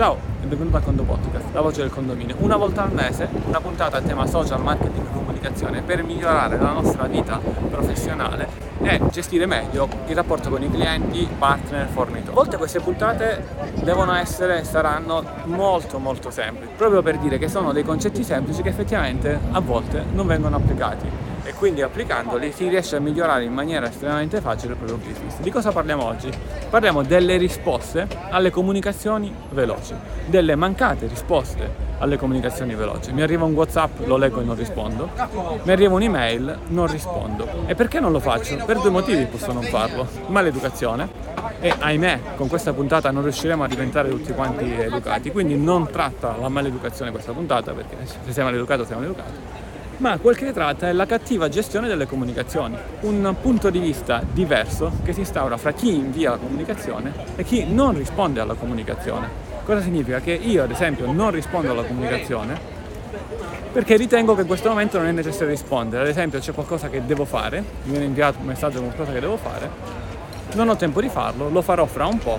Ciao e benvenuto a Condo Podcast, la voce del condominio. Una volta al mese, una puntata a tema social, marketing e comunicazione per migliorare la nostra vita professionale e gestire meglio il rapporto con i clienti, partner, fornitori. A volte queste puntate devono essere, saranno molto molto semplici, proprio per dire che sono dei concetti semplici che effettivamente a volte non vengono applicati e quindi applicandoli si riesce a migliorare in maniera estremamente facile il proprio business. Di cosa parliamo oggi? Parliamo delle risposte alle comunicazioni veloci, delle mancate risposte alle comunicazioni veloci. Mi arriva un WhatsApp, lo leggo e non rispondo. Mi arriva un'email, non rispondo. E perché non lo faccio? Per due motivi posso non farlo. Maleducazione e ahimè con questa puntata non riusciremo a diventare tutti quanti educati, quindi non tratta la maleducazione questa puntata perché se sei maleducato sei maleducato ma quel che tratta è la cattiva gestione delle comunicazioni, un punto di vista diverso che si instaura fra chi invia la comunicazione e chi non risponde alla comunicazione. Cosa significa? Che io ad esempio non rispondo alla comunicazione perché ritengo che in questo momento non è necessario rispondere. Ad esempio c'è qualcosa che devo fare, mi viene inviato un messaggio con qualcosa che devo fare, non ho tempo di farlo, lo farò fra un po'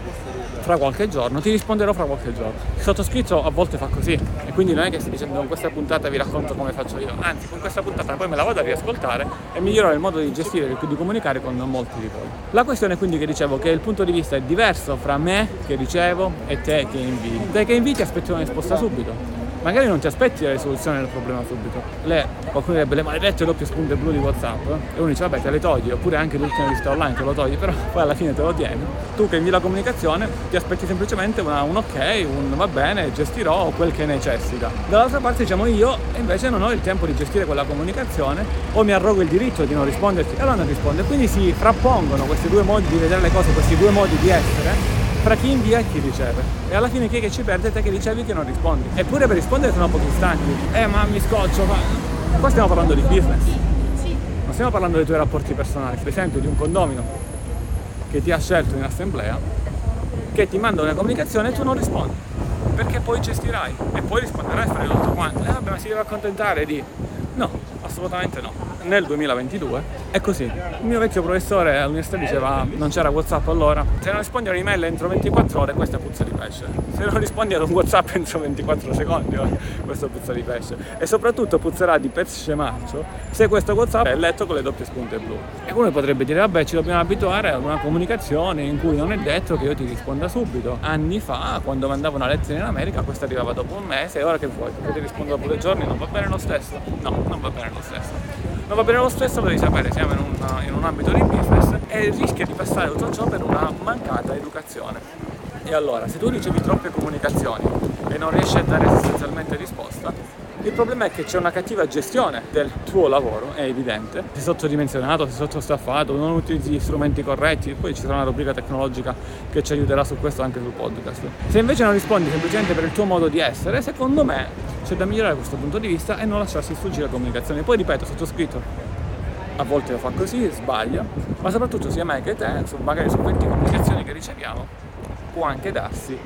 fra qualche giorno, ti risponderò fra qualche giorno. Il sottoscritto a volte fa così e quindi non è che stai dicendo con questa puntata vi racconto come faccio io, anzi con questa puntata poi me la vado a riascoltare e migliorare il modo di gestire e di comunicare con molti di voi. La questione quindi che dicevo che il punto di vista è diverso fra me che ricevo e te che invii. Te che invii ti aspetti una risposta subito magari non ti aspetti la risoluzione del problema subito. Le, qualcuno direbbe le maledette doppie spunte blu di WhatsApp e uno dice vabbè te le togli, oppure anche l'ultima vista online te lo togli, però poi alla fine te lo tieni. Tu che invii la comunicazione ti aspetti semplicemente una, un ok, un va bene, gestirò quel che necessita. Dall'altra parte diciamo io invece non ho il tempo di gestire quella comunicazione o mi arrogo il diritto di non risponderti e allora non risponde. Quindi si frappongono questi due modi di vedere le cose, questi due modi di essere fra chi invia e chi riceve. E alla fine chi è che ci perde? Te che ricevi che non rispondi. Eppure per rispondere sono pochi istanti. Eh ma mi scoccio, ma... Qua stiamo parlando di business. Non stiamo parlando dei tuoi rapporti personali. Per esempio di un condomino che ti ha scelto in assemblea, che ti manda una comunicazione e tu non rispondi. Perché poi gestirai e poi risponderai e farai tutto quanto. Eh vabbè ma si deve accontentare di... No, assolutamente no nel 2022 è così. Il mio vecchio professore all'università diceva non c'era Whatsapp allora, se non rispondi a un'email entro 24 ore questa puzza di pesce, se non rispondi ad un Whatsapp entro 24 secondi questo è puzza di pesce e soprattutto puzzerà di pesce marcio se questo Whatsapp è letto con le doppie spunte blu. E uno potrebbe dire vabbè ci dobbiamo abituare a una comunicazione in cui non è detto che io ti risponda subito. Anni fa quando mandavo una lettera in America questa arrivava dopo un mese e ora che vuoi? Che ti rispondo dopo due giorni non va bene lo stesso? No, non va bene lo stesso non va bene lo stesso, devi sapere, siamo in un, in un ambito di business e rischia di passare tutto ciò per una mancata educazione. E allora, se tu ricevi troppe comunicazioni e non riesci a dare sostanzialmente risposta, il problema è che c'è una cattiva gestione del tuo lavoro, è evidente. Sei sottodimensionato, sei sottostaffato, non utilizzi gli strumenti corretti, poi ci sarà una rubrica tecnologica che ci aiuterà su questo anche sul podcast. Se invece non rispondi semplicemente per il tuo modo di essere, secondo me c'è da migliorare questo punto di vista e non lasciarsi sfuggire la comunicazione. Poi ripeto, sottoscritto a volte lo fa così, sbaglia, ma soprattutto sia me che te, magari su 20 comunicazioni che riceviamo, può anche darsi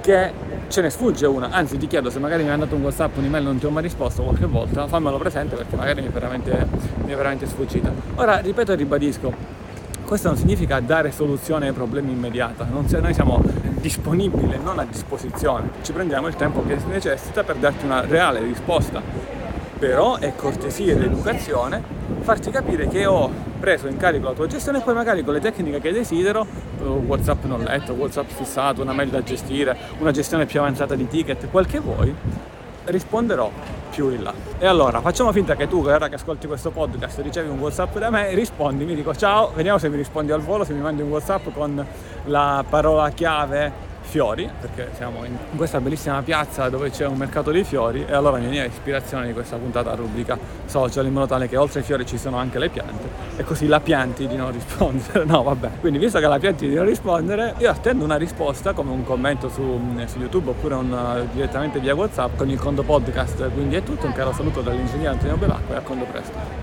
che ce ne sfugge una, anzi ti chiedo se magari mi hai mandato un whatsapp, un'email non ti ho mai risposto qualche volta, fammelo presente perché magari mi è veramente, mi è veramente sfuggita. Ora ripeto e ribadisco, questo non significa dare soluzione ai problemi immediata, se, noi siamo disponibili e non a disposizione, ci prendiamo il tempo che si necessita per darti una reale risposta. Però è cortesia ed educazione farti capire che ho preso in carico la tua gestione e poi magari con le tecniche che desidero, WhatsApp non letto, WhatsApp fissato, una mail da gestire, una gestione più avanzata di ticket, quel che vuoi, risponderò più in là. E allora facciamo finta che tu, ora che ascolti questo podcast, ricevi un WhatsApp da me, rispondi, mi dico ciao, vediamo se mi rispondi al volo, se mi mandi un WhatsApp con la parola chiave fiori, perché siamo in questa bellissima piazza dove c'è un mercato di fiori e allora mi viene ispirazione di questa puntata rubrica social in modo tale che oltre ai fiori ci sono anche le piante e così la pianti di non rispondere. No, vabbè. Quindi visto che la pianti di non rispondere, io attendo una risposta come un commento su, su YouTube oppure un, direttamente via WhatsApp con il Condo Podcast. Quindi è tutto, un caro saluto dall'ingegnere Antonio Belacqua e a Condo presto.